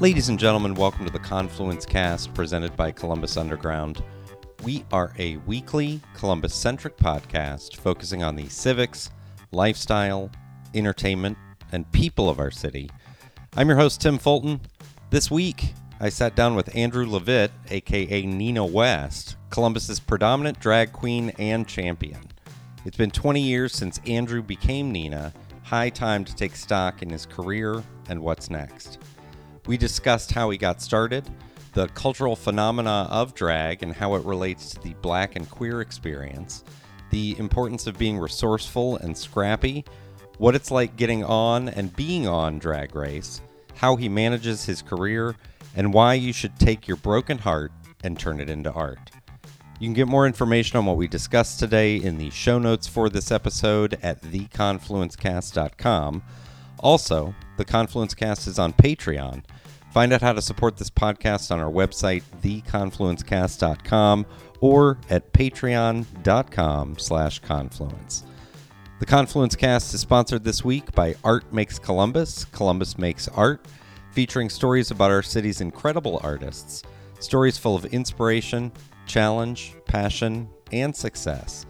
Ladies and gentlemen, welcome to the Confluence Cast presented by Columbus Underground. We are a weekly Columbus centric podcast focusing on the civics, lifestyle, entertainment, and people of our city. I'm your host, Tim Fulton. This week, I sat down with Andrew Levitt, aka Nina West, Columbus's predominant drag queen and champion. It's been 20 years since Andrew became Nina. High time to take stock in his career and what's next. We discussed how he got started, the cultural phenomena of drag and how it relates to the black and queer experience, the importance of being resourceful and scrappy, what it's like getting on and being on Drag Race, how he manages his career, and why you should take your broken heart and turn it into art. You can get more information on what we discussed today in the show notes for this episode at theconfluencecast.com. Also, the Confluence Cast is on Patreon. Find out how to support this podcast on our website, theconfluencecast.com, or at patreon.com slash confluence. The Confluence Cast is sponsored this week by Art Makes Columbus, Columbus Makes Art, featuring stories about our city's incredible artists, stories full of inspiration, challenge, passion, and success.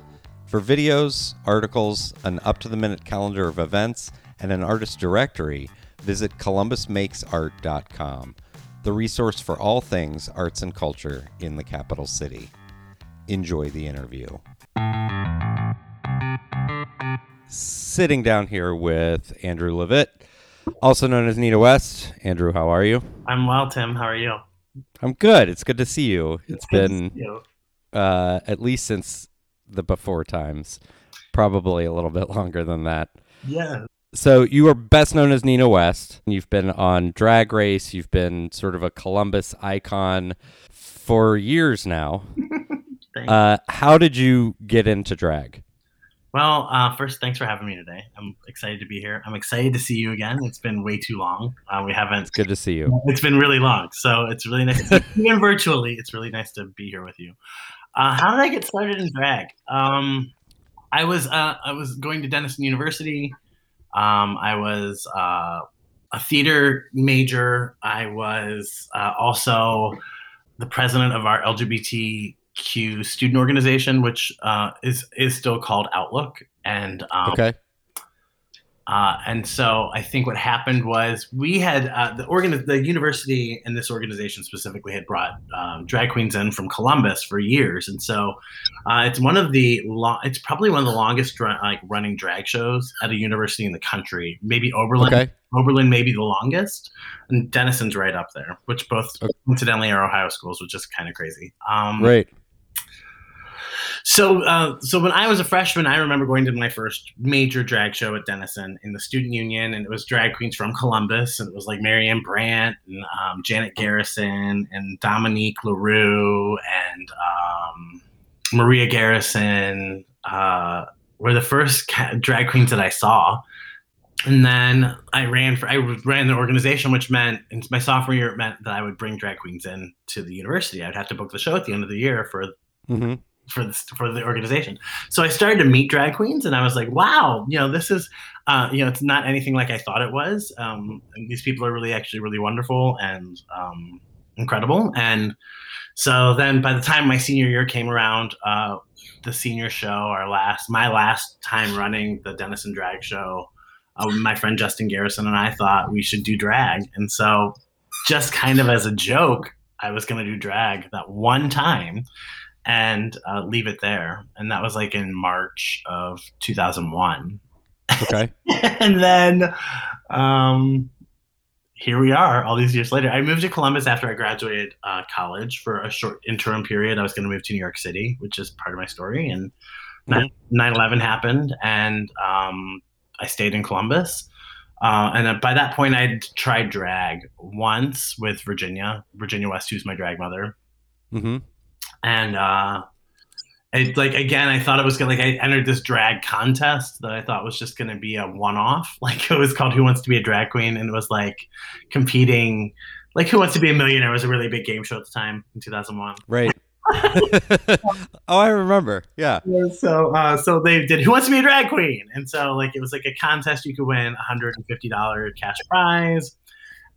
For videos, articles, an up to the minute calendar of events, and an artist directory, visit columbusmakesart.com, the resource for all things arts and culture in the capital city. Enjoy the interview. Sitting down here with Andrew Levitt, also known as Nina West. Andrew, how are you? I'm well, Tim. How are you? I'm good. It's good to see you. It's it's been you. uh, at least since the before times, probably a little bit longer than that. Yeah. So you are best known as Nina West. You've been on Drag Race. You've been sort of a Columbus icon for years now. Uh, how did you get into drag? Well, uh, first, thanks for having me today. I'm excited to be here. I'm excited to see you again. It's been way too long. Uh, we haven't. It's good to see you. It's been really long, so it's really nice. Even virtually, it's really nice to be here with you. Uh, how did I get started in drag? Um, I was uh, I was going to Denison University. Um, I was uh, a theater major. I was uh, also the president of our LGBTQ student organization, which uh, is is still called Outlook. And um, Okay. uh, and so I think what happened was we had uh, the organ, the university and this organization specifically had brought um, drag queens in from Columbus for years, and so uh, it's one of the long, it's probably one of the longest dra- like running drag shows at a university in the country. Maybe Oberlin, Okay. Oberlin may be the longest, and Denison's right up there, which both Okay. incidentally are Ohio schools, which is kind of crazy. Um, Right. So, uh, so when I was a freshman, I remember going to my first major drag show at Denison in the student union, and it was drag queens from Columbus, and it was like Marianne Brandt and um, Janet Garrison and Dominique Larue and um, Maria Garrison uh, were the first drag queens that I saw. And then I ran for I ran the organization, which meant in my sophomore year it meant that I would bring drag queens in to the university. I'd have to book the show at the end of the year for hmm for the, for the organization. So I started to meet drag queens, and I was like, wow, you know, this is, uh, you know, it's not anything like I thought it was. Um, these people are really actually really wonderful and um, incredible. And so then by the time my senior year came around, uh, the senior show, our last, my last time running the Denison Drag Show, uh, my friend Justin Garrison and I thought we should do drag. And so just kind of as a joke, I was going to do drag that one time and uh, leave it there. And that was like in March of 2001. Okay. and then um, here we are all these years later. I moved to Columbus after I graduated uh, college for a short interim period. I was going to move to New York City, which is part of my story. And Mhm. 9 11 happened, and um, I stayed in Columbus. Uh, and by that point, I'd tried drag once with Virginia, Virginia West, who's my drag mother hmm and uh it like again i thought it was gonna like i entered this drag contest that i thought was just gonna be a one-off like it was called who wants to be a drag queen and it was like competing like Who Wants to Be a Millionaire was a really big game show at the time in 2001. Right. oh, I remember. Yeah. So, uh, so they did Who Wants to Be a Drag Queen, and so like it was like a contest you could win a hundred and fifty dollar cash prize.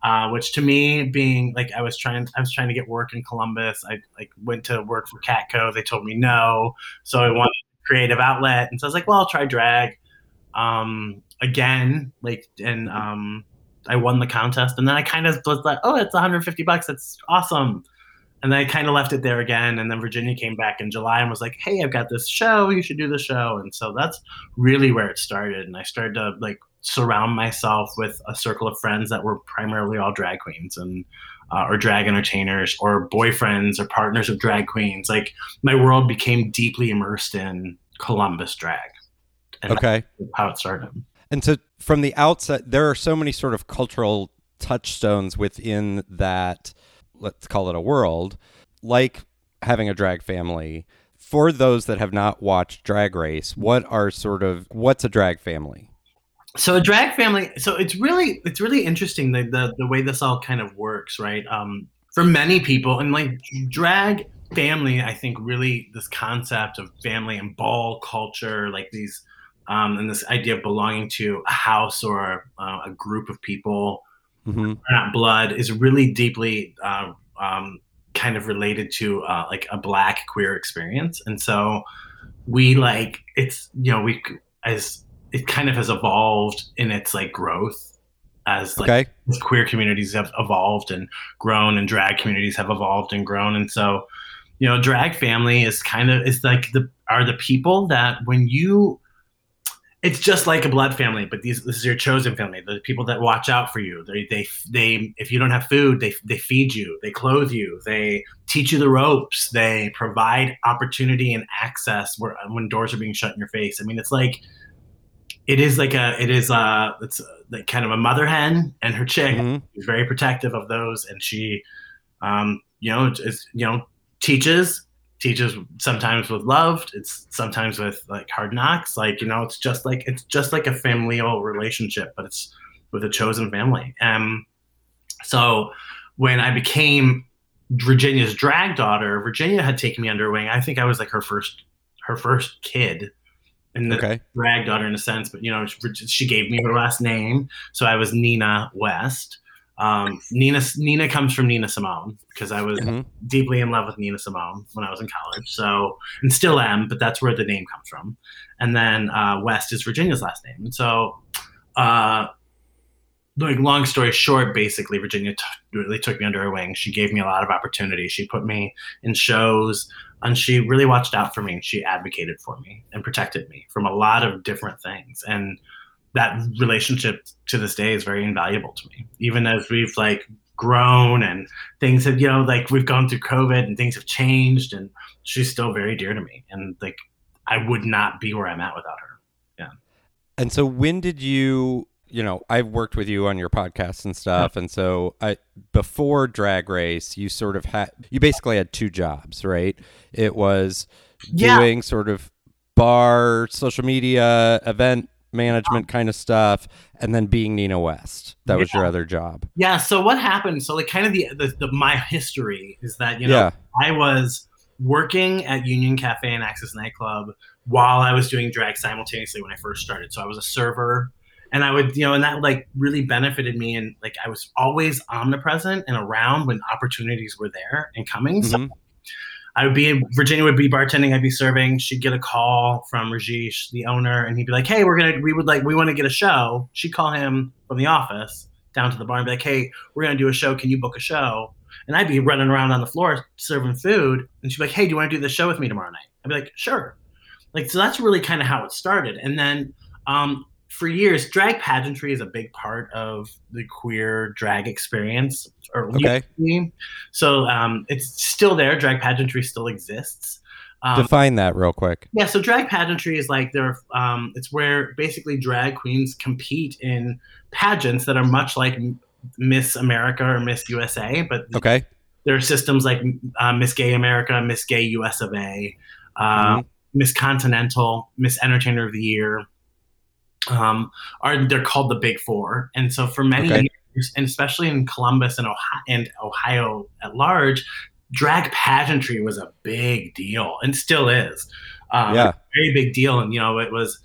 Uh, which to me, being like I was trying, I was trying to get work in Columbus. I like went to work for Catco. They told me no, so I wanted a creative outlet, and so I was like, well, I'll try drag. Um, again, like, and um, I won the contest, and then I kind of was like, oh, it's 150 bucks. That's awesome. And then I kind of left it there again. And then Virginia came back in July and was like, hey, I've got this show. You should do the show. And so that's really where it started. And I started to like surround myself with a circle of friends that were primarily all drag queens and uh, or drag entertainers or boyfriends or partners of drag queens. Like my world became deeply immersed in Columbus drag. And Okay. how it started. And so from the outset, there are so many sort of cultural touchstones within that, let's call it a world, like having a drag family. For those that have not watched Drag Race, what are sort of, what's a drag family? So a drag family so it's really it's really interesting the, the the way this all kind of works right? Um for many people and like drag family i think really this concept of family and ball culture like these um and this idea of belonging to a house or uh, a group of people hmm not blood is really deeply uh, um, kind of related to uh, like a black queer experience. And so we like it's you know we as it kind of has evolved in its like growth as like Okay. as queer communities have evolved and grown and drag communities have evolved and grown. And so you know drag family is kind of is like the are the people that when you it's just like a blood family but these this is your chosen family. The people that watch out for you they they they if you don't have food they they feed you they clothe you they teach you the ropes they provide opportunity and access where when doors are being shut in your face. I mean it's like it is like a it is a it's like kind of a mother hen and her chick. Mhm. is very protective of those and she um you know is you know teaches teaches sometimes with love it's sometimes with like hard knocks. Like you know it's just like it's just like a familial relationship but it's with a chosen family. Um so when i became virginia's drag daughter virginia had taken me under wing. I think i was like her first her first kid and the Okay. drag daughter in a sense, but you know, she, she gave me her last name, so I was Nina West. Um, Nina Nina comes from Nina Simone because I was Mhm. deeply in love with Nina Simone when I was in college. So and still am, but that's where the name comes from. And then uh, West is Virginia's last name. And so, uh, like long story short, basically Virginia t- really took me under her wing. She gave me a lot of opportunities. She put me in shows, and she really watched out for me. She advocated for me and protected me from a lot of different things. And that relationship to this day is very invaluable to me, even as we've like grown and things have you know like we've gone through covid and things have changed and she's still very dear to me and like i would not be where i'm at without her Yeah. And so when did you, you know, I've worked with you on your podcasts and stuff. And so I, before Drag Race, you sort of had, you basically had two jobs, right? It was Yeah. doing sort of bar, social media, event management um, kind of stuff, and then being Nina West. That was your other job. yeah so what happened so like kind of the, the, the my history is that you know yeah. I was working at Union Cafe and Axis Nightclub while I was doing drag simultaneously when I first started. So I was a server and I would, you know, and that like really benefited me. And like I was always omnipresent and around when opportunities were there and coming. So Mhm. I would be in Virginia would be bartending, I'd be serving. She'd get a call from Rajesh, the owner, and he'd be like, Hey, we're gonna we would like we want to get a show. She'd call him from the office down to the bar and be like, Hey, we're gonna do a show. Can you book a show? And I'd be running around on the floor serving food. And she'd be like, Hey, do you want to do the show with me tomorrow night? I'd be like, Sure. Like so that's really kind of how it started. And then um for years, drag pageantry is a big part of the queer drag experience. Or Okay. so um, it's still there. Drag pageantry still exists. Um, Define that real quick. yeah, so drag pageantry is like there. Um, it's where basically drag queens compete in pageants that are much like Miss America or Miss USA, but Okay. there are systems like uh, Miss Gay America, Miss Gay US of A, uh, Mhm. Miss Continental, Miss Entertainer of the Year. Um, are they're called the Big Four, and so for many Okay. years, and especially in Columbus and Ohio, and Ohio at large, drag pageantry was a big deal and still is. Um, Yeah. very big deal. And you know, it was,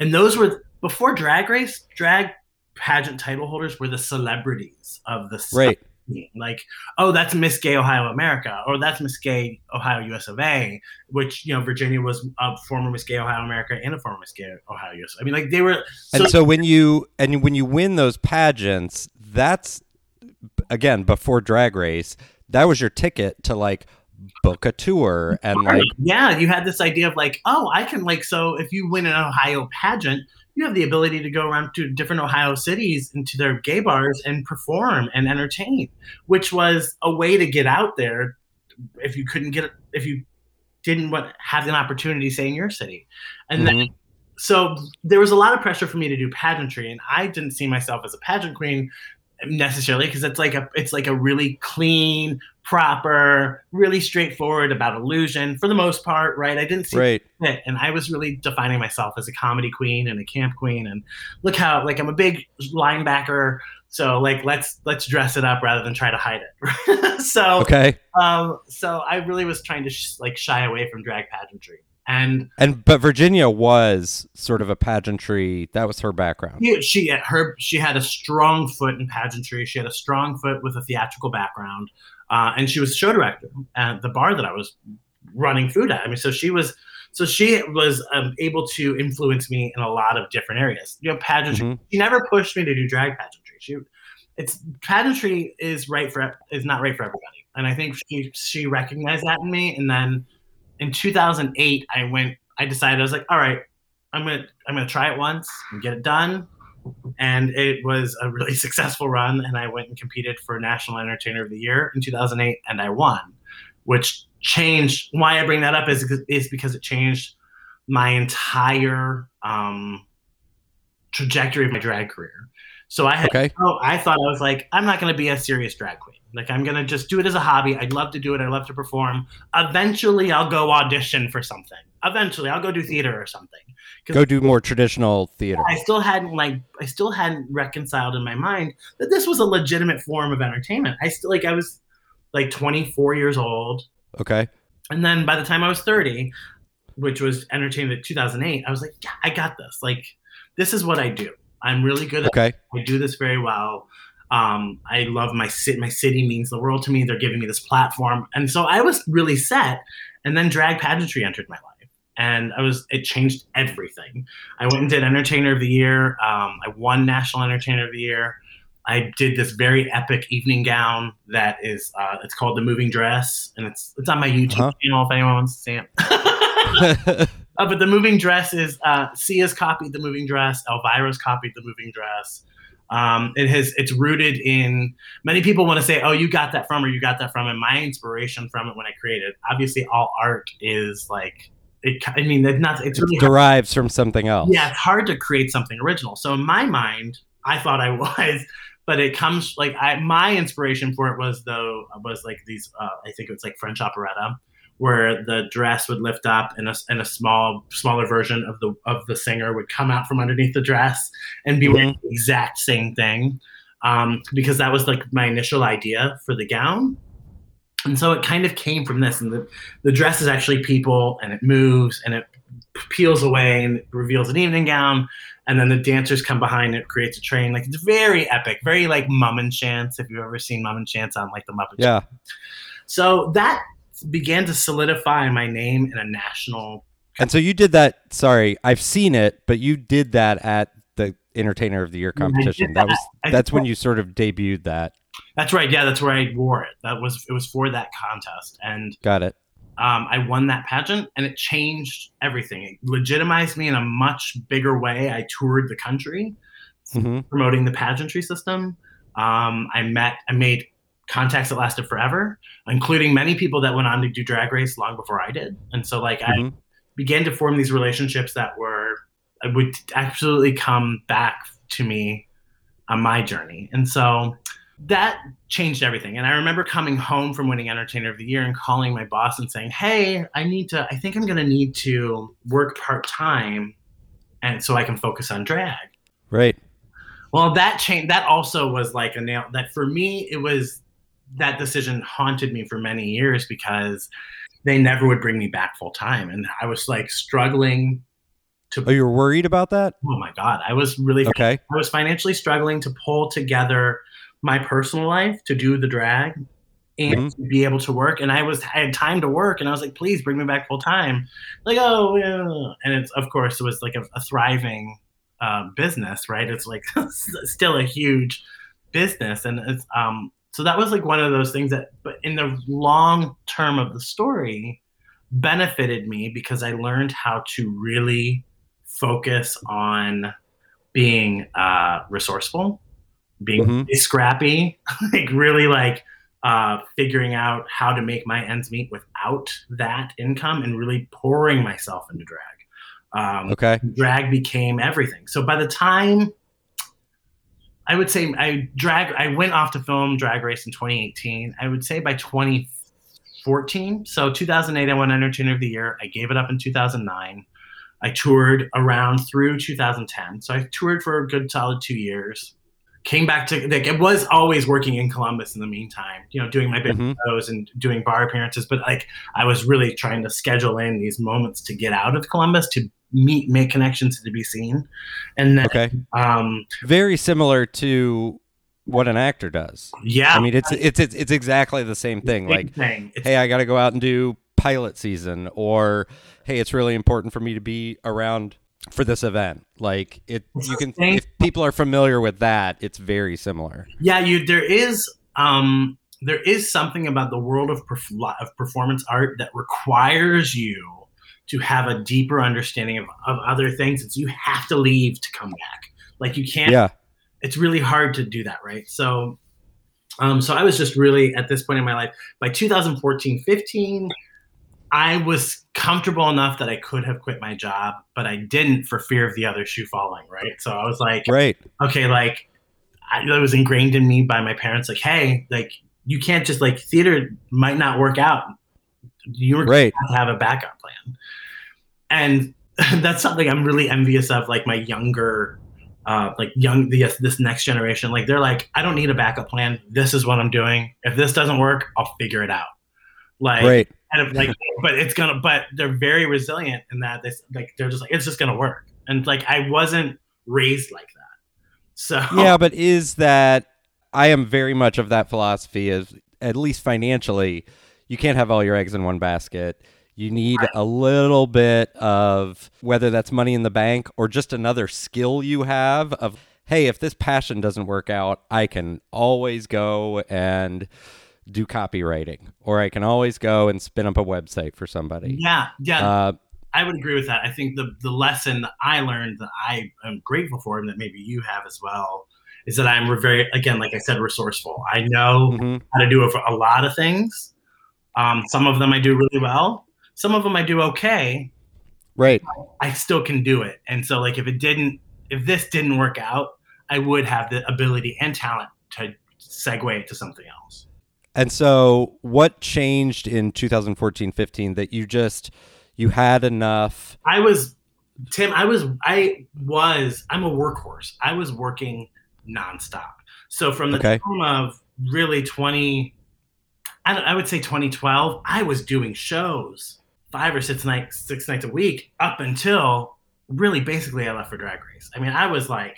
and those were before Drag Race. Drag pageant title holders were the celebrities of the Right. Like, oh, that's Miss Gay Ohio America, or that's Miss Gay Ohio US of A, which you know Virginia was a former Miss Gay Ohio America and a former Miss Gay Ohio US. I mean, like they were. And so when you and when you win those pageants, that's again before Drag Race. That was your ticket to like book a tour and like yeah, you had this idea of like, oh, I can like, so if you win an Ohio pageant, you have the ability to go around to different Ohio cities and to their gay bars and perform and entertain, which was a way to get out there if you couldn't get if you didn't want have an opportunity, say in your city, and then Mhm. so there was a lot of pressure for me to do pageantry, and I didn't see myself as a pageant queen necessarily because it's like a it's like a really clean proper really straightforward about illusion for the most part right i didn't see right. it and i was really defining myself as a comedy queen and a camp queen and look how like i'm a big linebacker so like let's let's dress it up rather than try to hide it so Okay. um so i really was trying to sh- like shy away from drag pageantry and And but Virginia was sort of a pageantry. That was her background. she, she her she had a strong foot in pageantry. She had a strong foot with a theatrical background, uh, and she was a show director at the bar that I was running food at. I mean, so she was so she was um, able to influence me in a lot of different areas. You know, pageantry. Mhm. She never pushed me to do drag pageantry. She it's pageantry is right for is not right for everybody, and I think she she recognized that in me. And then in 2008, I went. I decided I was like, all right, I'm gonna I'm gonna try it once and get it done. And it was a really successful run, and I went and competed for National Entertainer of the Year in 2008, and I won, which changed. Why I bring that up is is because it changed my entire um, trajectory of my drag career. So I had Okay. oh, I thought I was like, I'm not going to be a serious drag queen. Like, I'm going to just do it as a hobby. I'd love to do it. I love to perform. Eventually, I'll go audition for something. Eventually, I'll go do theater or something. Go do more traditional theater. I still hadn't like I still hadn't reconciled in my mind that this was a legitimate form of entertainment. I still like I was like 24 years old, Okay. and then by the time I was 30, which was entertainment 2008, I was like, yeah, I got this. Like, this is what I do. I'm really good at Okay. I do this very well. Um, I love my city. My city means the world to me. They're giving me this platform, and so I was really set. And then drag pageantry entered my life, and I was it changed everything. I went and did Entertainer of the Year. Um, I won National Entertainer of the Year. I did this very epic evening gown that is uh, it's called the Moving Dress, and it's it's on my YouTube Uh-huh. channel if anyone wants to see it. Uh, but the moving dress is uh, Sia's copied the moving dress. Elvira's copied the moving dress. Um, it has it's rooted in many people want to say, "Oh, you got that from," or "You got that from," and my inspiration from it when I created. Obviously, all art is like it. I mean, it's not. It's really hard, Derives from something else. yeah, it's hard to create something original. So in my mind, I thought I was, but it comes like I my inspiration for it was though was like these. Uh, I think it was like French operetta where the dress would lift up and a, and a small smaller version of the of the singer would come out from underneath the dress and be wearing the exact same thing. Um, because that was like my initial idea for the gown. And so it kind of came from this and the, the dress is actually people and it moves and it peels away and reveals an evening gown. And then the dancers come behind and it creates a train. Like it's very epic very like Mummenschanz if you've ever seen Mummenschanz on like the muppet Show. Yeah. so that began to solidify my name in a national And so you did that. Sorry, I've seen it, but you did that at the Entertainer of the Year Yeah, I did competition. That was I that's when you sort of debuted that. That's right. Yeah, that's where I wore it. That was it was for that contest, and Got it. um, I won that pageant, and it changed everything. It legitimized me in a much bigger way. I toured the country hmm promoting the pageantry system. Um, I met, I made contacts that lasted forever, including many people that went on to do Drag Race long before I did. And so, like, I Mhm. began to form these relationships that were would absolutely come back to me on my journey. And so that changed everything. And I remember coming home from winning Entertainer of the Year and calling my boss and saying, "Hey, I need to. I think I'm going to need to work part time, and so I can focus on drag." Right. Well, that change that also was like a nail. That for me, it was that decision haunted me for many years because they never would bring me back full time, and I was like struggling to. Oh, you were worried about that? Oh my god, I was really Okay. I was financially struggling to pull together my personal life to do the drag and Mhm. to be able to work. And I was I had time to work, and I was like, please bring me back full time. Like, oh yeah, and it's of course it was like a, a thriving uh, business, right? It's like still a huge business, and it's um. So that was like one of those things that, but in the long term of the story, benefited me because I learned how to really focus on being uh, resourceful, being Mhm. scrappy, like really like uh, figuring out how to make my ends meet without that income and really pouring myself into drag. Um, Okay. drag became everything. So by the time I would say I drag I went off to film Drag Race in 2018. I would say by 2014, so 2008 I won Entertainer of the Year. I gave it up in 2009. I toured around through 2010. So I toured for a good solid 2 years. Came back to like it was always working in Columbus in the meantime, you know, doing my big Mhm. shows and doing bar appearances, but like I was really trying to schedule in these moments to get out of Columbus to meet, make connections, to be seen, and then Okay. um, Very similar to what an actor does. yeah, I mean, it's it's it's, it's exactly the same thing. Like, thing. Hey, I got to go out and do pilot season, or hey, it's really important for me to be around for this event. Like, it you can if people are familiar with that, it's very similar. yeah, you there is um, there is something about the world of perf- of performance art that requires you to have a deeper understanding of, of other things. It's you have to leave to come back. Like you can't. Yeah. It's really hard to do that, right? So, um, so I was just really at this point in my life by 2014, 15. I was comfortable enough that I could have quit my job, but I didn't for fear of the other shoe falling, right? So I was like, Right. okay, like I, it was ingrained in me by my parents, like, hey, like you can't just like theater might not work out. You're Right. have to have a backup plan, and that's something I'm really envious of. Like my younger, uh, like young the this next generation, like they're like, I don't need a backup plan. This is what I'm doing. If this doesn't work, I'll figure it out. Like, Right. kind of like, but it's gonna, but they're very resilient in that they like they're just like it's just gonna work. And like I wasn't raised like that, so Yeah, but is that I am very much of that philosophy of at least financially, you can't have all your eggs in one basket. You need a little bit of whether that's money in the bank or just another skill you have of hey, if this passion doesn't work out, I can always go and do copywriting or I can always go and spin up a website for somebody. yeah, yeah. Uh, I would agree with that. I think the the lesson that I learned that I am grateful for, and that maybe you have as well, is that I'm very again, like I said, resourceful. I know mhm. how to do a, a lot of things. Um, some of them I do really well. Some of them I do okay. Right. I still can do it. And so, like, if it didn't, if this didn't work out, I would have the ability and talent to segue to something else. And so what changed in 2014-15 that you just you had enough I was Tim. I was. I was. I'm a workhorse. I was working nonstop. So from the Okay. time of really 20, I, don't- I would say 2012, I was doing shows five or six nights, six nights a week up until really basically I left for Drag Race. I mean, I was like,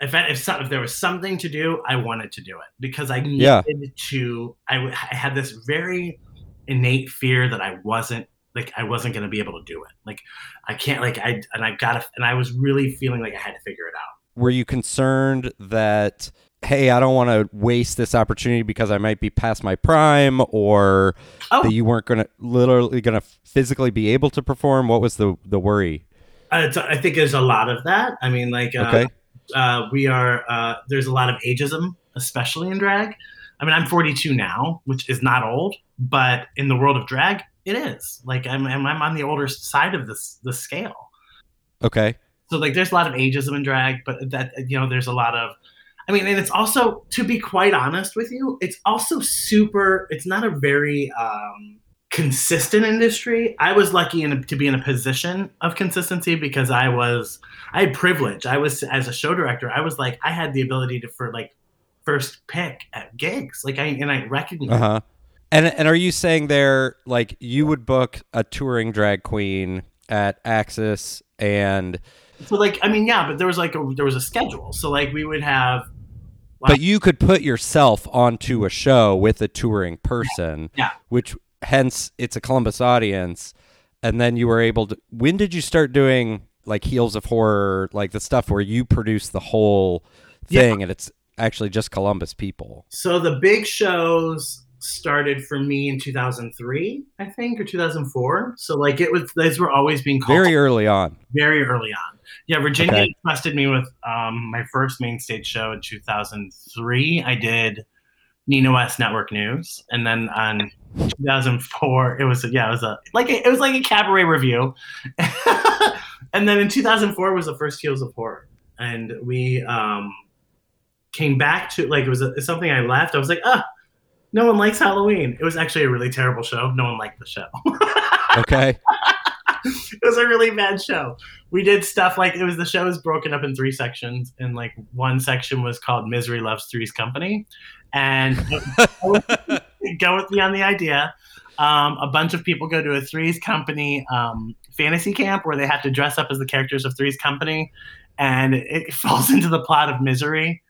if I, if, some, if there was something to do, I wanted to do it because I needed Yeah. to. I, w- I had this very innate fear that I wasn't like I wasn't going to be able to do it. Like I can't like I and I got to and I was really feeling like I had to figure it out. were you concerned that hey, I don't want to waste this opportunity because I might be past my prime or Oh. that you weren't going to literally going to physically be able to perform? What was the the worry? Uh, I think there's a lot of that. I mean, like uh, Okay. uh, we are uh, there's a lot of ageism, especially in drag. I mean, I'm 42 now, which is not old, but in the world of drag, it is. Like I'm I'm, I'm on the older side of this the scale. Okay. So like there's a lot of ageism in drag, but that you know there's a lot of I mean, and it's also to be quite honest with you, it's also super it's not a very um consistent industry. I was lucky in a, to be in a position of consistency because I was I had privilege. I was as a show director. I was like I had the ability to for like first pick at gigs. Like I and I recognized. Uh-huh. And and are you saying there like you would book a touring drag queen at Axis and so like I mean yeah, but there was like a, there was a schedule. So like we would have but you could put yourself onto a show with a touring person, yeah. which hence it's a Columbus audience. And then you were able to. When did you start doing like Heels of Horror, like the stuff where you produce the whole thing yeah. and it's actually just Columbus people? So the big shows started for me in 2003, I think, or 2004. So like it was, those were always being called very early on. Very early on. Yeah, Virginia okay. trusted me with um, my first main stage show in 2003. I did Nina West Network News, and then on 2004, it was yeah, it was a like a, it was like a cabaret review, and then in 2004 was the first Heels of Horror, and we um, came back to like it was a, something I left. I was like, ah, no one likes Halloween. It was actually a really terrible show. No one liked the show. okay. it was a really bad show. We did stuff like it was the show was broken up in three sections, and like one section was called "Misery Loves Three's Company," and go, with, me on the idea. Um, a bunch of people go to a Three's Company um, fantasy camp where they have to dress up as the characters of Three's Company, and it, it falls into the plot of Misery.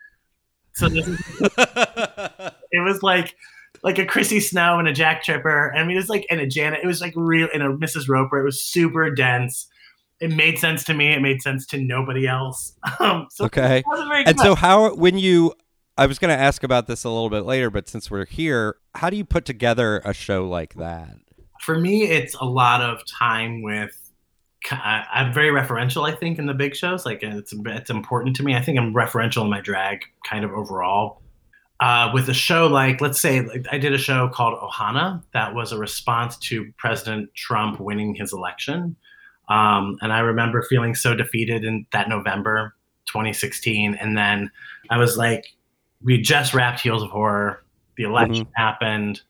So this is, it was like like a Chrissy Snow and a Jack Tripper. I mean, it's like and a Janet. It was like real and a Mrs. Roper. It was super dense. It made sense to me. It made sense to nobody else. Um, so okay. And so how when you I was going to ask about this a little bit later, but since we're here, how do you put together a show like that? For me, it's a lot of time with I'm very referential, I think, in the big shows. Like it's it's important to me. I think I'm referential in my drag, kind of overall. Uh, with a show like, let's say, like I did a show called Ohana that was a response to President Trump winning his election, um, and I remember feeling so defeated in that November 2016. And then I was like, we just wrapped Heels of Horror. The election mm-hmm. happened.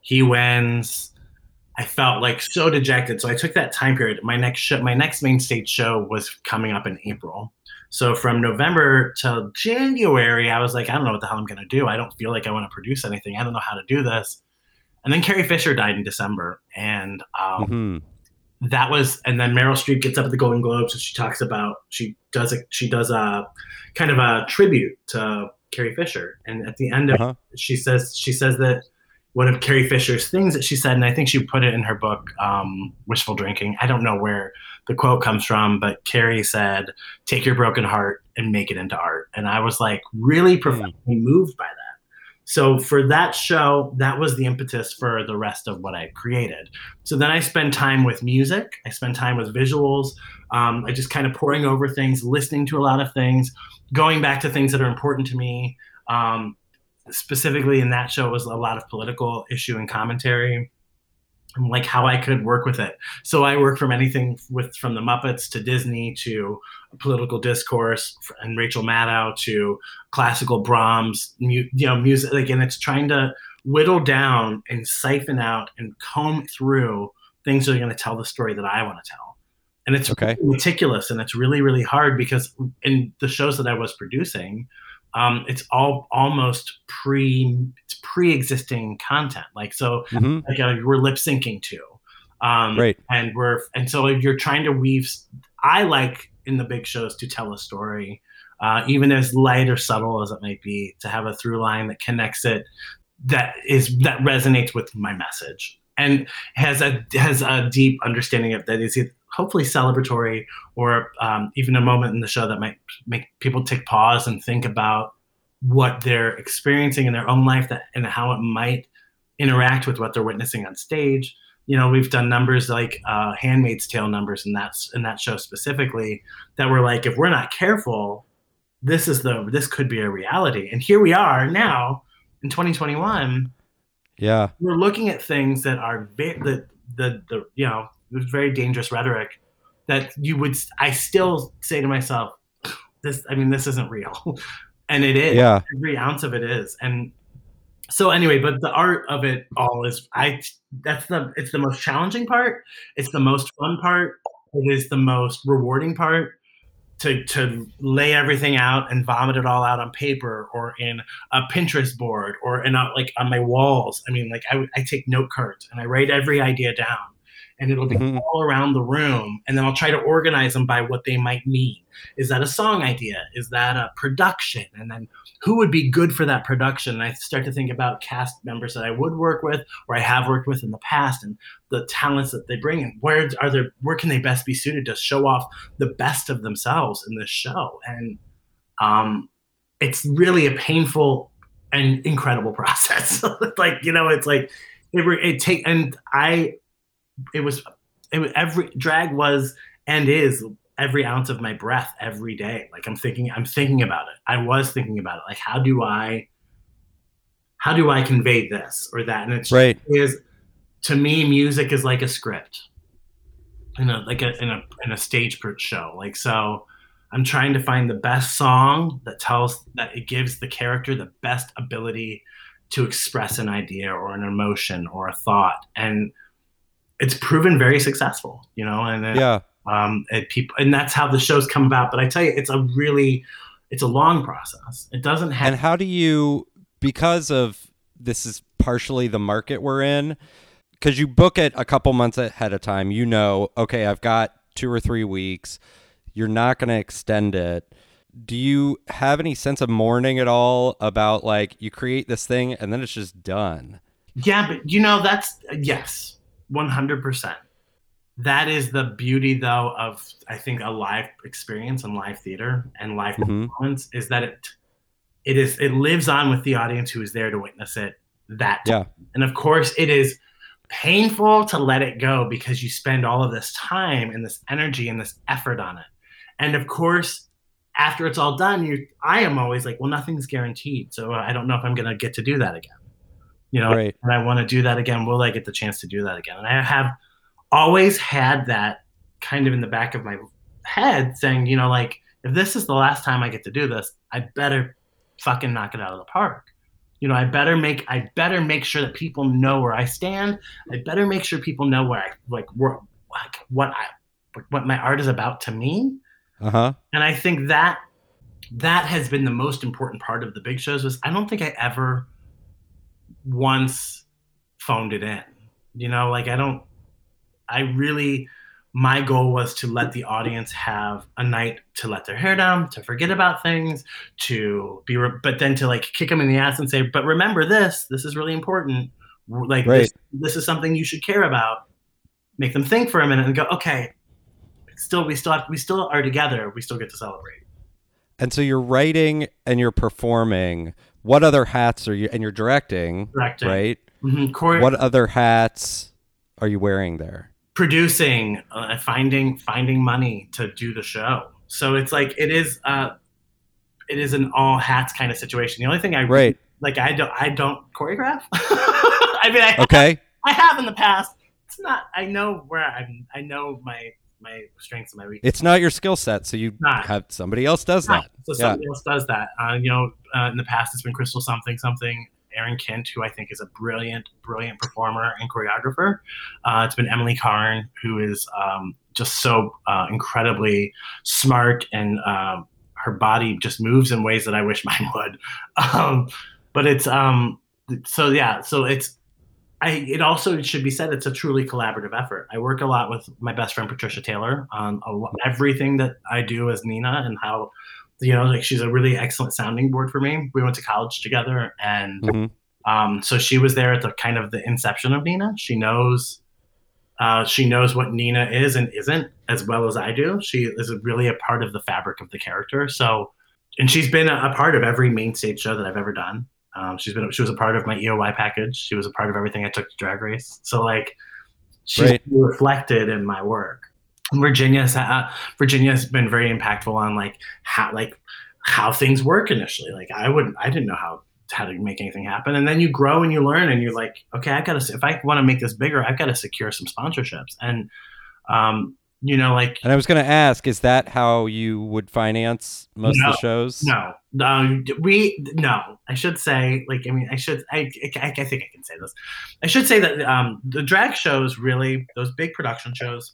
He wins I felt like so dejected. So I took that time period. My next show, my next main stage show was coming up in April. So from November till January, I was like, I don't know what the hell I'm going to do. I don't feel like I want to produce anything. I don't know how to do this. And then Carrie Fisher died in December, and um, mm-hmm. that was. And then Meryl Streep gets up at the Golden Globes and she talks about she does a she does a kind of a tribute to Carrie Fisher. And at the end of uh-huh. she says she says that one of Carrie Fisher's things that she said, and I think she put it in her book, um, Wishful Drinking. I don't know where the quote comes from, but Carrie said, Take your broken heart and make it into art. And I was like really hmm. profoundly moved by that. So for that show, that was the impetus for the rest of what I created. So then I spend time with music, I spend time with visuals. Um, I just kind of pouring over things, listening to a lot of things, going back to things that are important to me. Um, specifically in that show was a lot of political issue and commentary like how I could work with it. So I work from anything with from the Muppets to Disney to political discourse and Rachel Maddow to classical Brahms, mu- you know, music. Like, and it's trying to whittle down and siphon out and comb through things that are going to tell the story that I want to tell. And it's okay. meticulous and it's really, really hard because in the shows that I was producing, um, it's all almost pre it's pre-existing content like so mm-hmm. like uh, we're lip syncing to um, right and we're and so you're trying to weave i like in the big shows to tell a story uh, even as light or subtle as it might be to have a through line that connects it that is that resonates with my message and has a has a deep understanding of that is hopefully celebratory or um, even a moment in the show that might make people take pause and think about what they're experiencing in their own life that, and how it might interact with what they're witnessing on stage. You know, we've done numbers like uh, *Handmaid's Tale* numbers in that in that show specifically that were like, if we're not careful, this is the this could be a reality. And here we are now in 2021. Yeah, we're looking at things that are very, the the the you know very dangerous rhetoric that you would I still say to myself, this I mean this isn't real. and it is. Yeah. Every ounce of it is. And so anyway, but the art of it all is I that's the it's the most challenging part. It's the most fun part. It is the most rewarding part to to lay everything out and vomit it all out on paper or in a Pinterest board or in a, like on my walls. I mean, like I, I take note cards and I write every idea down and it'll be mm-hmm. all around the room and then i'll try to organize them by what they might mean. Is that a song idea? Is that a production? And then who would be good for that production? And i start to think about cast members that i would work with or i have worked with in the past and the talents that they bring and where are there where can they best be suited to show off the best of themselves in this show? And um it's really a painful and incredible process. Like you know it's like it, it take and i it was it was every drag was and is every ounce of my breath every day. Like I'm thinking, I'm thinking about it. I was thinking about it. Like how do I, how do I convey this or that? And it's right. is to me, music is like a script, in a like a in a in a stage show. Like so, I'm trying to find the best song that tells that it gives the character the best ability to express an idea or an emotion or a thought and it's proven very successful, you know, and it, yeah, um, and people, and that's how the shows come about. But I tell you, it's a really, it's a long process. It doesn't have. And how do you, because of this is partially the market we're in, because you book it a couple months ahead of time. You know, okay, I've got two or three weeks. You're not going to extend it. Do you have any sense of mourning at all about like you create this thing and then it's just done? Yeah, but you know that's yes 100%. That is the beauty, though, of I think a live experience and live theater and live mm-hmm. performance is that it it is it lives on with the audience who is there to witness it that time. yeah and of course it is painful to let it go because you spend all of this time and this energy and this effort on it and of course after it's all done you i am always like well nothing's guaranteed so i don't know if i'm going to get to do that again you know, right. and I want to do that again. Will I get the chance to do that again? And I have always had that kind of in the back of my head saying, you know, like, if this is the last time I get to do this, I better fucking knock it out of the park. You know, I better make I better make sure that people know where I stand. I better make sure people know where I like where, like what I what my art is about to me. Uh-huh. And I think that that has been the most important part of the big shows was I don't think I ever once phoned it in. You know, like I don't, I really, my goal was to let the audience have a night to let their hair down, to forget about things, to be, re- but then to like kick them in the ass and say, but remember this, this is really important. Like right. this, this is something you should care about. Make them think for a minute and go, okay, still, we still have, we still are together. We still get to celebrate. And so you're writing and you're performing what other hats are you and you're directing, directing. right? Mm-hmm. Corey, what other hats are you wearing there? Producing, uh, finding finding money to do the show. So it's like it is uh it is an all hats kind of situation. The only thing I right. like I don't I don't choreograph. I mean I okay. Have, I have in the past. It's not I know where I'm I know my my strengths and my weaknesses. It's not your skill set, so you not. have somebody else does that. So somebody yeah. else does that. Uh, you know, uh, in the past it's been Crystal something something. Aaron Kent, who I think is a brilliant, brilliant performer and choreographer. Uh, it's been Emily Carn, who is um, just so uh, incredibly smart and uh, her body just moves in ways that I wish mine would. Um, but it's um, so yeah, so it's I, it also should be said it's a truly collaborative effort. I work a lot with my best friend Patricia Taylor on everything that I do as Nina and how, you know, like she's a really excellent sounding board for me. We went to college together, and mm-hmm. um, so she was there at the kind of the inception of Nina. She knows, uh, she knows what Nina is and isn't as well as I do. She is really a part of the fabric of the character. So, and she's been a, a part of every main stage show that I've ever done. Um, she's been she was a part of my EOY package. She was a part of everything I took to Drag Race. So like she's right. reflected in my work. Virginia's uh, Virginia's been very impactful on like how like how things work initially. Like I wouldn't I didn't know how how to make anything happen. And then you grow and you learn and you're like, okay, I've gotta if I want to make this bigger, I've got to secure some sponsorships. And um, You know, like And I was going to ask, is that how you would finance most No, of the shows? no, um, we no. I should say, like, I mean, I should. I, I, I think I can say this. I should say that um, the drag shows really those big production shows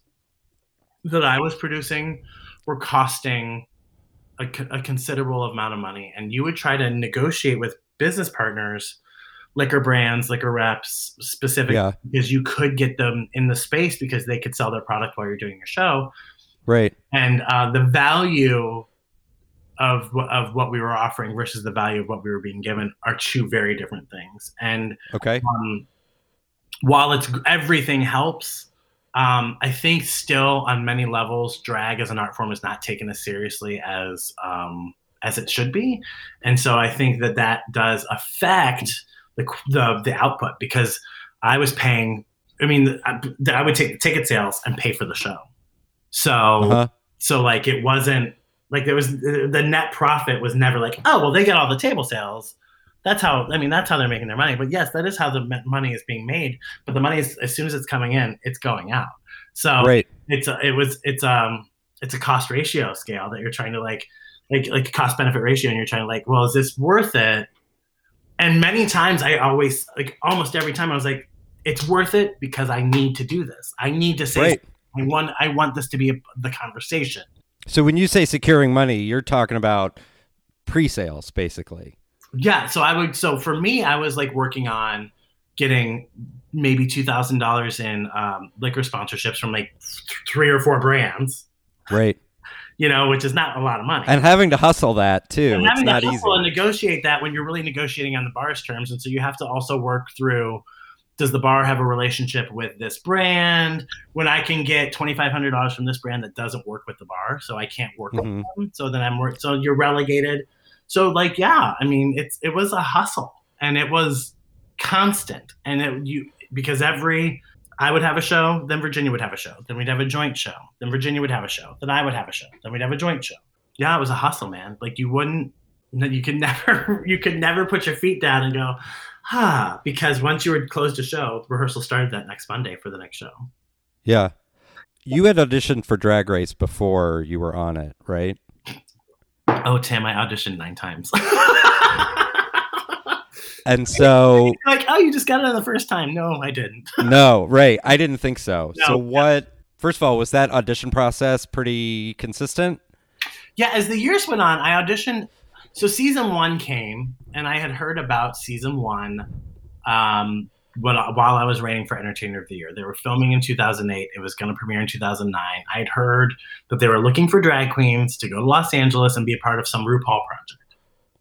that I was producing were costing a, a considerable amount of money, and you would try to negotiate with business partners, liquor brands, liquor reps, specific Yeah, because you could get them in the space because they could sell their product while you're doing your show right. and uh, the value of of what we were offering versus the value of what we were being given are two very different things. And Okay. um, while it's everything helps, um, I think still on many levels, drag as an art form is not taken as seriously as um, as it should be, and so I think that that does affect the the, the output because I was paying. I mean, I, I would take the ticket sales and pay for the show. So Uh-huh. so like it wasn't like there was the net profit was never like oh well they get all the table sales that's how i mean that's how they're making their money but yes that is how the money is being made but the money is as soon as it's coming in it's going out so Right. it's a, it was it's um it's a cost ratio scale that you're trying to like like like cost benefit ratio and you're trying to like well is this worth it and many times i always like almost every time i was like it's worth it because i need to do this i need to say Right. I want I want this to be a, the conversation. So when you say securing money, you're talking about pre-sales, basically. Yeah, so I would so for me I was like working on getting maybe two thousand dollars in um, liquor sponsorships from like th- three or four brands, Right. You know, which is not a lot of money. And having to hustle that too. And It's having not to easy. hustle and negotiate that when you're really negotiating on the bar's terms, and so you have to also work through. Does the bar have a relationship with this brand? When I can get twenty five hundred dollars from this brand that doesn't work with the bar, so I can't work Mhm. with them. So then I'm so you're relegated. So like yeah, I mean it's it was a hustle and it was constant and it you because every I would have a show, then Virginia would have a show, then we'd have a joint show, then Virginia would have a show, then I would have a show, then we'd have a joint show. Yeah, it was a hustle, man. Like you wouldn't, you could never, you could never put your feet down and go, ah, because once you were closed a show, rehearsal started that next Monday for the next show. Yeah. You had auditioned for Drag Race before you were on it, right? Oh, Tim, I auditioned nine times. And so like, oh, you just got it on the first time. No, I didn't. no, right. I didn't think so. No. So what first of all, was that audition process pretty consistent? Yeah, as the years went on, I auditioned. So season one came, and I had heard about season one um, when, while I was writing for Entertainer of the Year. They were filming in 2008. It was going to premiere in 2009. I'd heard that they were looking for drag queens to go to Los Angeles and be a part of some RuPaul project.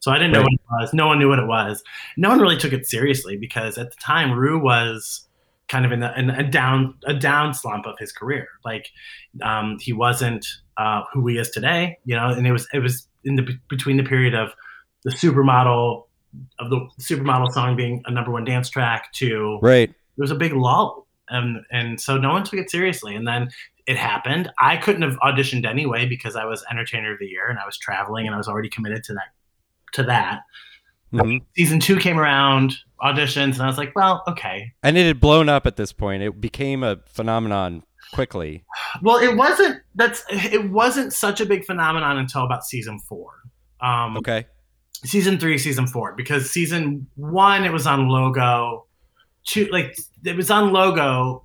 So I didn't know what it was. No one knew what it was. No one really took it seriously because at the time, Ru was kind of in, the, in a down a down slump of his career. Like um, he wasn't uh, who he is today, you know. And it was it was in the between the period of the supermodel of the supermodel song being a number one dance track to Right. there was a big lull, and and so no one took it seriously. And then it happened. I couldn't have auditioned anyway because I was entertainer of the year and I was traveling and I was already committed to that to that. Mhm. Season two came around, auditions, and I was like, well, okay. And it had blown up at this point. It became a phenomenon quickly. Well, it wasn't. That's it wasn't such a big phenomenon until about season four. Um, Okay. season three, season four, because season one it was on Logo, two like it was on Logo,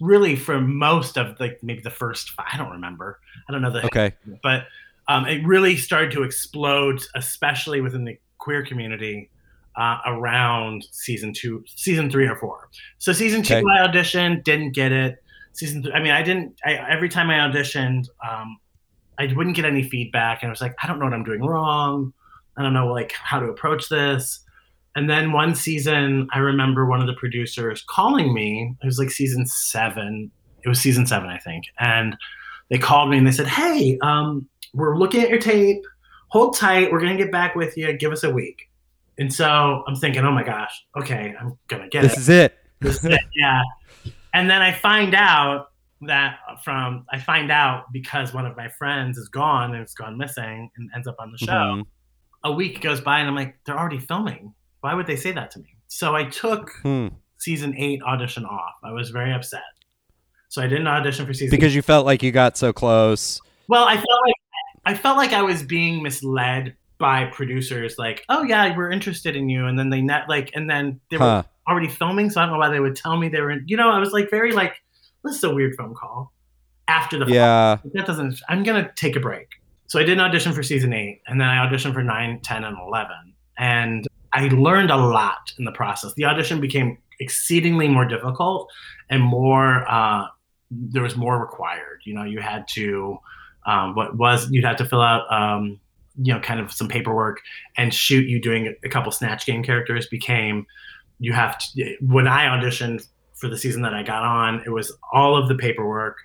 really for most of like maybe the first. I don't remember. I don't know the Okay. but um, it really started to explode, especially within the queer community. Uh, around season two, season three or four. So season two, Okay. I auditioned, didn't get it. Season three, I mean, I didn't. I, every time I auditioned, um, I wouldn't get any feedback, and I was like, I don't know what I'm doing wrong. I don't know like how to approach this. And then one season, I remember one of the producers calling me. It was like season seven. It was season seven, I think. And they called me and they said, "Hey, um, we're looking at your tape. Hold tight. We're gonna get back with you. Give us a week." And so I'm thinking, "Oh my gosh, okay, I'm gonna get This it." is it. This is it, yeah. And then I find out that from I find out because one of my friends is gone and it's gone missing and ends up on the show. Mhm. A week goes by and I'm like, they're already filming. Why would they say that to me? So I took Hmm. season eight audition off. I was very upset. So I didn't audition for season because you felt like you got so close. Well, I felt like I felt like I was being misled by producers, like, "Oh yeah, we're interested in you," and then they net like, and then they were Huh. already filming, so I don't know why they would tell me they were. In, you know, I was like very like, "This is a weird phone call." After the Yeah. film. that doesn't. I'm gonna take a break. So I didn't audition for season eight, and then I auditioned for nine, 10, and eleven, and I learned a lot in the process. The audition became exceedingly more difficult and more. Uh, there was more required. You know, you had to. Um, what was you'd have to fill out. Um, you know, kind of some paperwork and shoot you doing a couple snatch game characters became you have to when i auditioned for the season that i got on it was all of the paperwork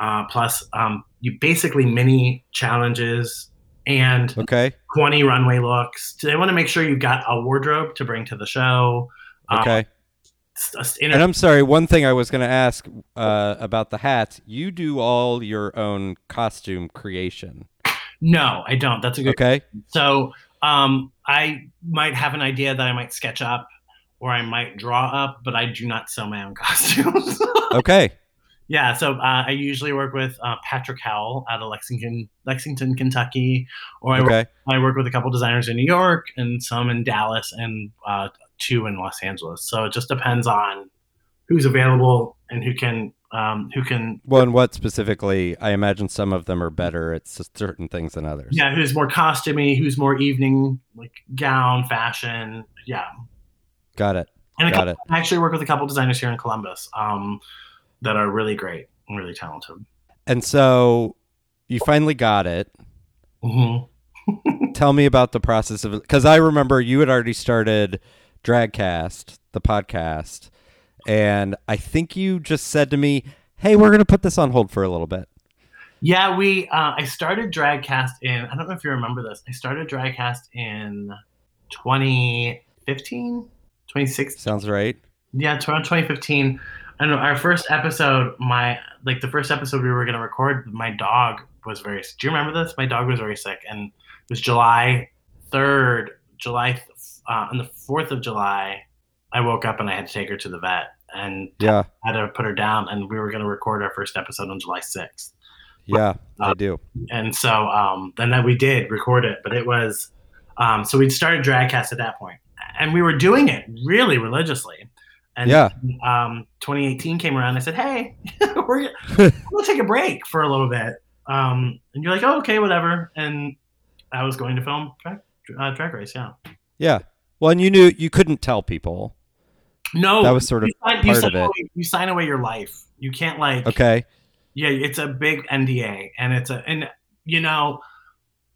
uh, plus um, you basically mini challenges and Okay. 20 runway looks they want to make sure you've got a wardrobe to bring to the show um, Okay. S- and I'm sorry. One thing I was going to ask uh, about the hats. You do all your own costume creation. no i don't that's a good Okay. So um, I might have an idea that I might sketch up or I might draw up, but I do not sew my own costumes. Okay. yeah, so uh, I usually work with uh, Patrick Howell out of Lexington, Lexington, Kentucky, or I, work, I work with a couple designers in New York and some in Dallas and uh, two in Los Angeles. So it just depends on who's available and who can um, who can Well, and what specifically? I imagine some of them are better at certain things than others. yeah who's more costumey, who's more evening like gown fashion. Yeah, Got it. And Got couple, I actually work with a couple designers here in Columbus um, that are really great and really talented. And so you finally got it. hmm Tell me about the process of. Because I remember you had already started Dragcast, the podcast. And I think you just said to me, hey, we're going to put this on hold for a little bit. Yeah, we. Uh, I started Dragcast in. I don't know if you remember this. I started Dragcast in 2015, 2016. Sounds right. Yeah, around 2015. I know our first episode. My like the first episode we were gonna record. My dog was very. Do you remember this? My dog was very sick, and it was July 3rd, July uh, on the 4th of July. I woke up and I had to take her to the vet and Yeah. had to put her down, and we were gonna record our first episode on July 6th. Yeah, I do. and so um, then that we did record it, but it was um, so we'd started Dragcast at that point, and we were doing it really religiously. And Yeah. um, 2018 came around. I said, "Hey, we're we'll take a break for a little bit." Um, and you're like, "Oh, okay, whatever." And I was going to film drag, uh, drag race. Yeah. Yeah. Well, and you knew you couldn't tell people. No, That was sort of you sign, you part sign of it. Away, you sign away your life. You can't like Okay. Yeah, it's a big NDA, and it's a and you know,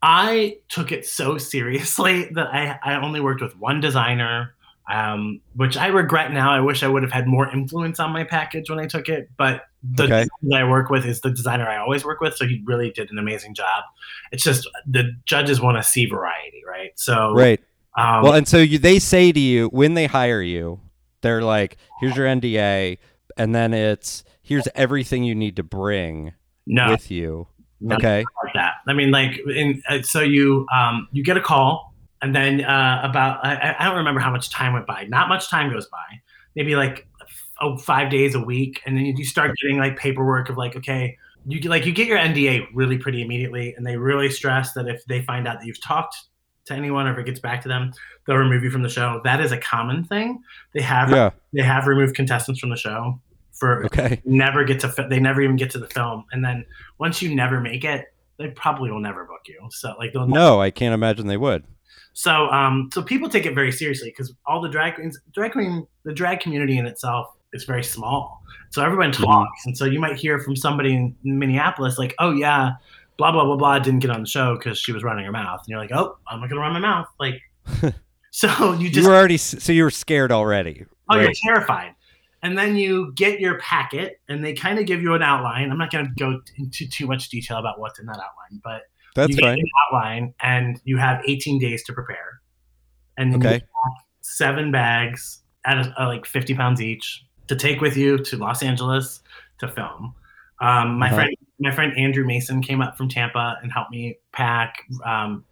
I took it so seriously that I I only worked with one designer, um, which I regret now. I wish I would have had more influence on my package when I took it, but the Okay. that I work with is the designer I always work with, so he really did an amazing job. It's just the judges want to see variety, right? So Right. Um, Well, and so you, they say to you when they hire you, they're like, "Here's your NDA," and then it's, "Here's everything you need to bring no, with you." Okay. like that. I mean, like, in, uh, so you um, you get a call, and then uh, about I, I- I don't remember how much time went by. Not much time goes by. Maybe like oh, five days a week, and then you start getting like paperwork of like, okay, you like you get your NDA really pretty immediately, and they really stress that if they find out that you've talked to anyone or if it gets back to them, they'll remove you from the show. That is a common thing. They have Yeah. they have removed contestants from the show for Okay. never get to they never even get to the film and then once you never make it they probably will never book you so like they'll No, I can't imagine they would. so um so people take it very seriously because all the drag queens drag queen the drag community in itself is very small so everyone Mhm. talks and so you might hear from somebody in minneapolis like oh yeah blah blah blah blah didn't get on the show because she was running her mouth and you're like oh i'm not gonna run my mouth like so you just you were already so you were scared already. Oh, right? you're terrified. And then you get your packet, and they kind of give you an outline. I'm not going to go into too much detail about what's in that outline, but That's you get fine. an outline, and you have 18 days to prepare. And then you Okay. seven bags at a, uh, like 50 pounds each to take with you to Los Angeles to film. Um, my Uh-huh. friend, my friend Andrew Mason came up from Tampa and helped me pack. Um,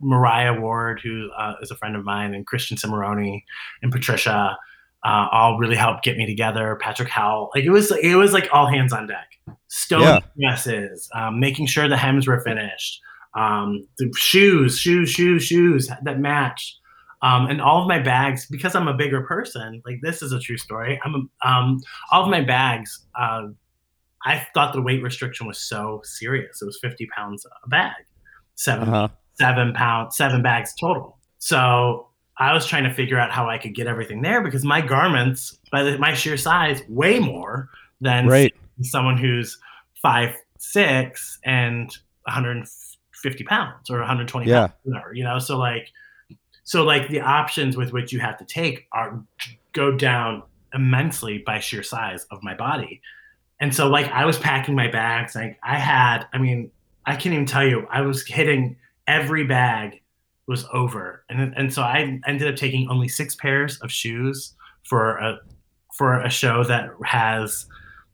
Mariah Ward, who uh, is a friend of mine, and Christian Cimarroni and Patricia. uh, all really helped get me together. Patrick Howell, like it was, it was like all hands on deck. Stone Yeah. dresses, um, making sure the hems were finished, um, the shoes, shoes, shoes, shoes that matched. Um, and all of my bags, because I'm a bigger person, like this is a true story. I'm a, um, all of my bags. Uh, I thought the weight restriction was so serious. It was 50 pounds a bag, 7 Uh-huh. seven pounds, seven bags total. So I was trying to figure out how I could get everything there because my garments, by the, my sheer size, way more than Right. someone who's five six and 150 pounds or 120 Yeah. pounds, you know. So like, so like the options with which you have to take are go down immensely by sheer size of my body. And so like I was packing my bags, like I had, I mean, I can't even tell you, I was hitting every bag was over, and and so I ended up taking only six pairs of shoes for a for a show that has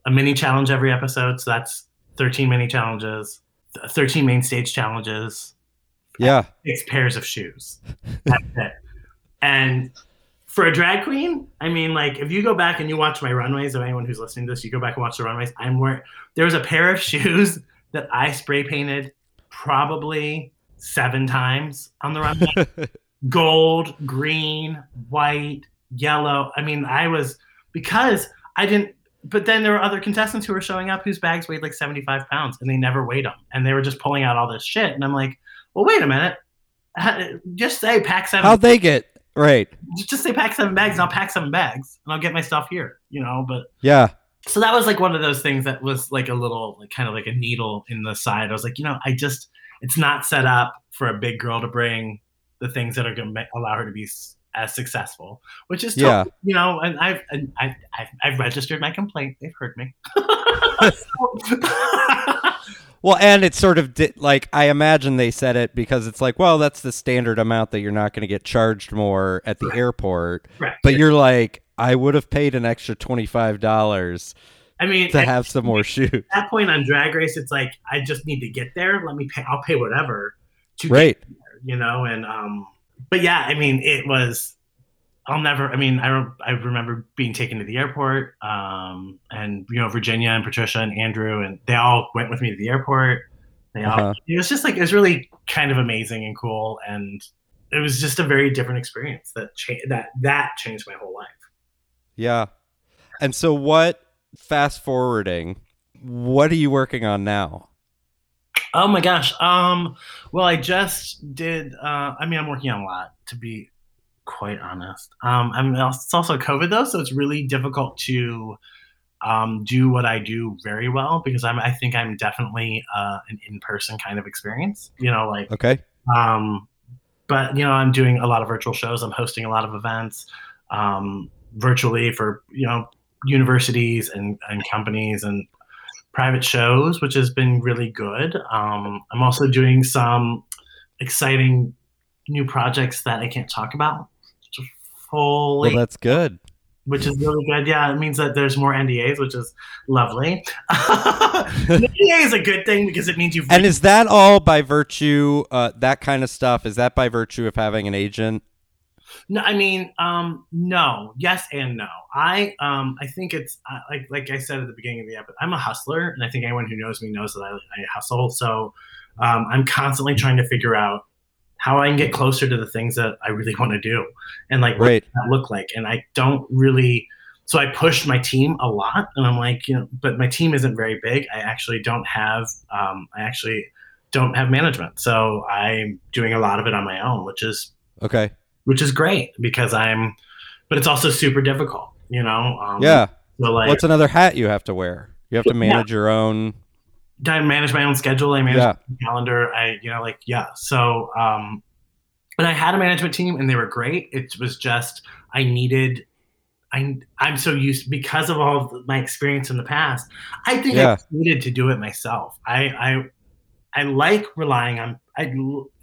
a mini challenge every episode. So that's 13 mini challenges, 13 main stage challenges, Yeah. six pairs of shoes. That's it. And for a drag queen, I mean, like if you go back and you watch my runways, or anyone who's listening to this, you go back and watch the runways. I'm wearing. There was a pair of shoes that I spray painted probably seven times on the runway. Gold, green, white, yellow. I mean, I was because I didn't. But then there were other contestants who were showing up whose bags weighed like 75 pounds and they never weighed them. And they were just pulling out all this shit. And I'm like, well, wait a minute. Just say pack seven. How'd they get right? just say pack seven bags and I'll pack seven bags and I'll get my stuff here, you know. But Yeah. so that was like one of those things that was like a little, like kind of like a needle in the side. I was like, you know, I just, it's not set up for a big girl to bring the things that are going to allow her to be as successful, which is, Yeah. you know, and I've, and I've, I've, I've registered my complaint. They've heard me. Well, and it's sort of di- like I imagine they said it because it's like, well, that's the standard amount that you're not going to get charged more at the Right. airport. Right. But you're like, I would have paid an extra twenty five dollars I mean, to have some more shoes. At that point on Drag Race, it's like I just need to get there. Let me pay. I'll pay whatever to get Right. you know and um but yeah i mean it was i'll never i mean i, re- I remember being taken to the airport um and you know virginia and patricia and andrew and they all went with me to the airport they all Uh-huh. it was just like it was really kind of amazing and cool and it was just a very different experience that cha- that that changed my whole life Yeah. And so what fast forwarding, what are you working on now? Oh my gosh. Um, well, I just did. Uh, I mean, I'm working on a lot to be quite honest. Um, I'm it's also COVID though, so it's really difficult to um, do what I do very well because I'm. I think I'm definitely uh, an in-person kind of experience. You know, like Okay. um, but you know, I'm doing a lot of virtual shows. I'm hosting a lot of events um, virtually for you know universities and, and companies and private shows, which has been really good. Um, I'm also doing some exciting new projects that I can't talk about fully, Well, that's good. which is really good. Yeah, it means that there's more NDAs, which is lovely. NDA is a good thing because it means you've And is that all by virtue, uh, that kind of stuff? Is that by virtue of having an agent? No, I mean, um, no, yes and no. I, um, I think it's uh, like, like I said at the beginning of the episode, I'm a hustler, and I think anyone who knows me knows that I, I hustle. So, um, I'm constantly trying to figure out how I can get closer to the things that I really want to do, and like what Right. does that look like. And I don't really. So I pushed my team a lot, and I'm like, you know, but my team isn't very big. I actually don't have, um, I actually don't have management, so I'm doing a lot of it on my own, which is Okay. which is great because I'm, but it's also super difficult, you know. Um, Yeah. So like, What's another hat you have to wear? You have to manage your own. I manage my own schedule. I manage Yeah. my calendar. I, you know, like yeah. So, um, but I had a management team and they were great. It was just I needed. I, I'm so used because of all of my experience in the past. I think Yeah. I needed to do it myself. I, I, I like relying on. I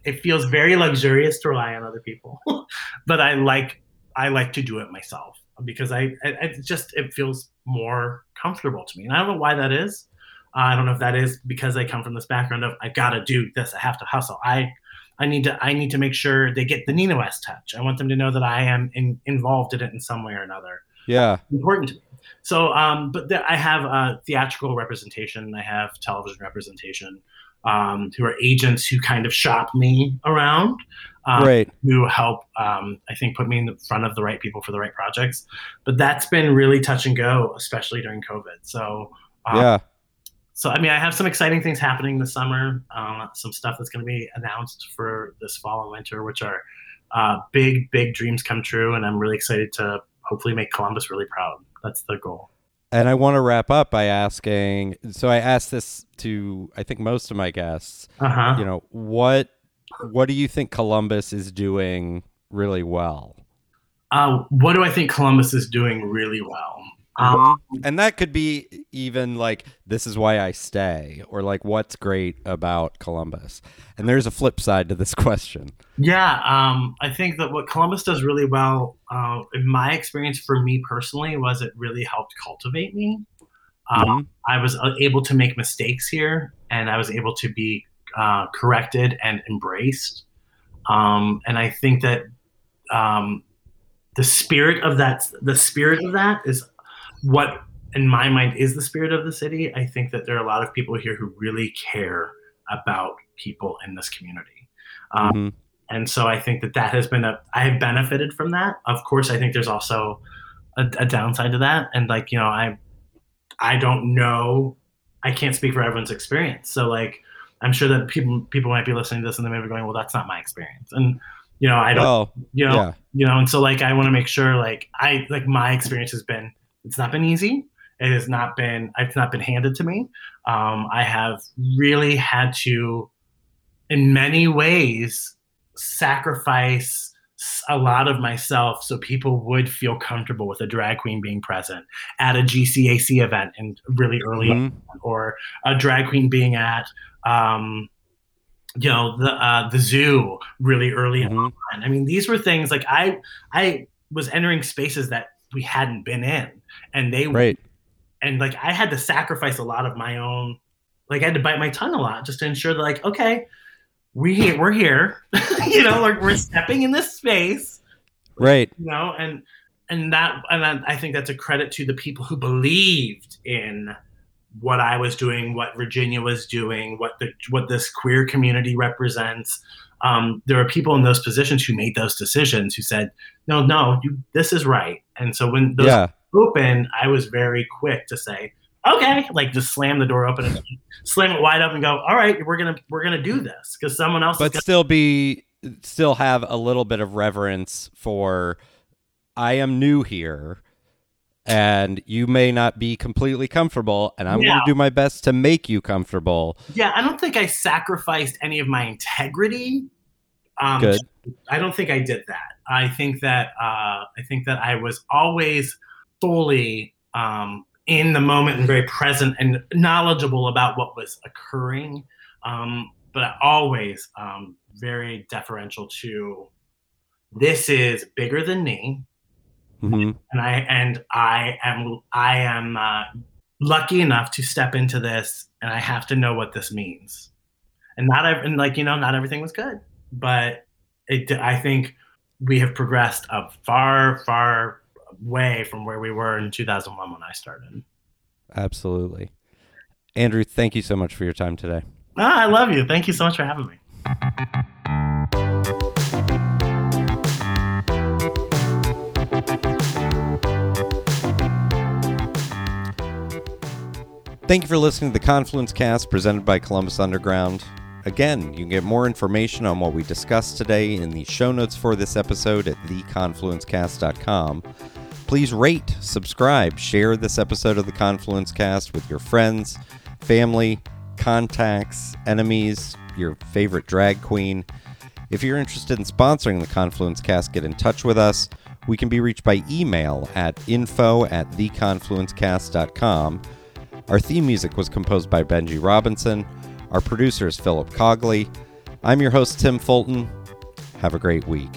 it feels very luxurious to rely on other people, but I like I like to do it myself because I it, it just it feels more comfortable to me, and I don't know why that is. I don't know if that is because I come from this background of I got to do this. I have to hustle. I I need to I need to make sure they get the Nina West touch. I want them to know that I am in, involved in it in some way or another. Yeah. important to me. So, um, but there, I have uh, theatrical representation. I have television representation. Um, who are agents who kind of shop me around, um, right. who help, um, I think, put me in the front of the right people for the right projects. But that's been really touch and go, especially during COVID. So, um, yeah. So I mean, I have some exciting things happening this summer. Um, some stuff that's going to be announced for this fall and winter, which are uh, big, big dreams come true, and I'm really excited to hopefully make Columbus really proud. That's the goal. And I want to wrap up by asking. So I asked this to I think most of my guests. Uh huh. You know what? What do you think Columbus is doing really well? Uh, what do I think Columbus is doing really well? Um, and that could be even like this is why I stay, or like what's great about Columbus. And there's a flip side to this question. Yeah, um, I think that what Columbus does really well, uh, in my experience for me personally, was it really helped cultivate me. Um, Mhm. I was uh, able to make mistakes here, and I was able to be uh, corrected and embraced. Um, and I think that um, the spirit of that, the spirit of that, is what, in my mind, is the spirit of the city. I think that there are a lot of people here who really care about people in this community. Um, Mhm. and so I think that that has been a I have benefited from that. Of course, I think there's also a, a downside to that, and like you know, I I don't know, I can't speak for everyone's experience. So like, I'm sure that people people might be listening to this and they may be going, well, that's not my experience, and you know, I don't, Well, you know, yeah. you know, and so like I want to make sure like I like my experience has been it's not been easy. It has not been it's not been handed to me. Um, I have really had to, in many ways, sacrifice a lot of myself so people would feel comfortable with a drag queen being present at a GCAC event and really early Mhm. on, or a drag queen being at um, you know the uh, the zoo really early Mhm. on. I mean, these were things like I I was entering spaces that we hadn't been in, and they Right. and like I had to sacrifice a lot of my own. Like I had to bite my tongue a lot just to ensure that like okay, we here we're here, you know, like we're stepping in this space, Right. you know, and and that and I I think that's a credit to the people who believed in what I was doing, what Virginia was doing, what the what this queer community represents. Um, there are people in those positions who made those decisions who said, "No, no, you, this is right." And so when those Yeah. Opened, I was very quick to say, "Okay," like just slam the door open and slam it wide open and go, "All right, we're gonna we're gonna do this because someone else." But gonna, still be still have a little bit of reverence for I am new here and you may not be completely comfortable and I'm Yeah. going to do my best to make you comfortable. yeah, I don't think I sacrificed any of my integrity. Um, Good. I don't think I did that. I think that uh, I think that I was always fully um, in the moment and very present and knowledgeable about what was occurring, um, but always um, very deferential to this is bigger than me, Mhm. and I and I am I am uh, lucky enough to step into this, and I have to know what this means. And not and like you know, not everything was good, but it. I think we have progressed a far, far way from where we were in 2001 when I started. Absolutely. Andrew, thank you so much for your time today. Ah, I love you. Thank you so much for having me. Thank you for listening to the Confluence Cast presented by Columbus Underground. Again, you can get more information on what we discussed today in the show notes for this episode at theconfluencecast.com. Please rate, subscribe, share this episode of the Confluence Cast with your friends, family, contacts, enemies, your favorite drag queen. If you're interested in sponsoring the Confluence Cast, get in touch with us. We can be reached by email at info at theconfluencecast.com. Our theme music was composed by Benji Robinson. Our producer is Philip Cogley. I'm your host, Tim Fulton. Have a great week.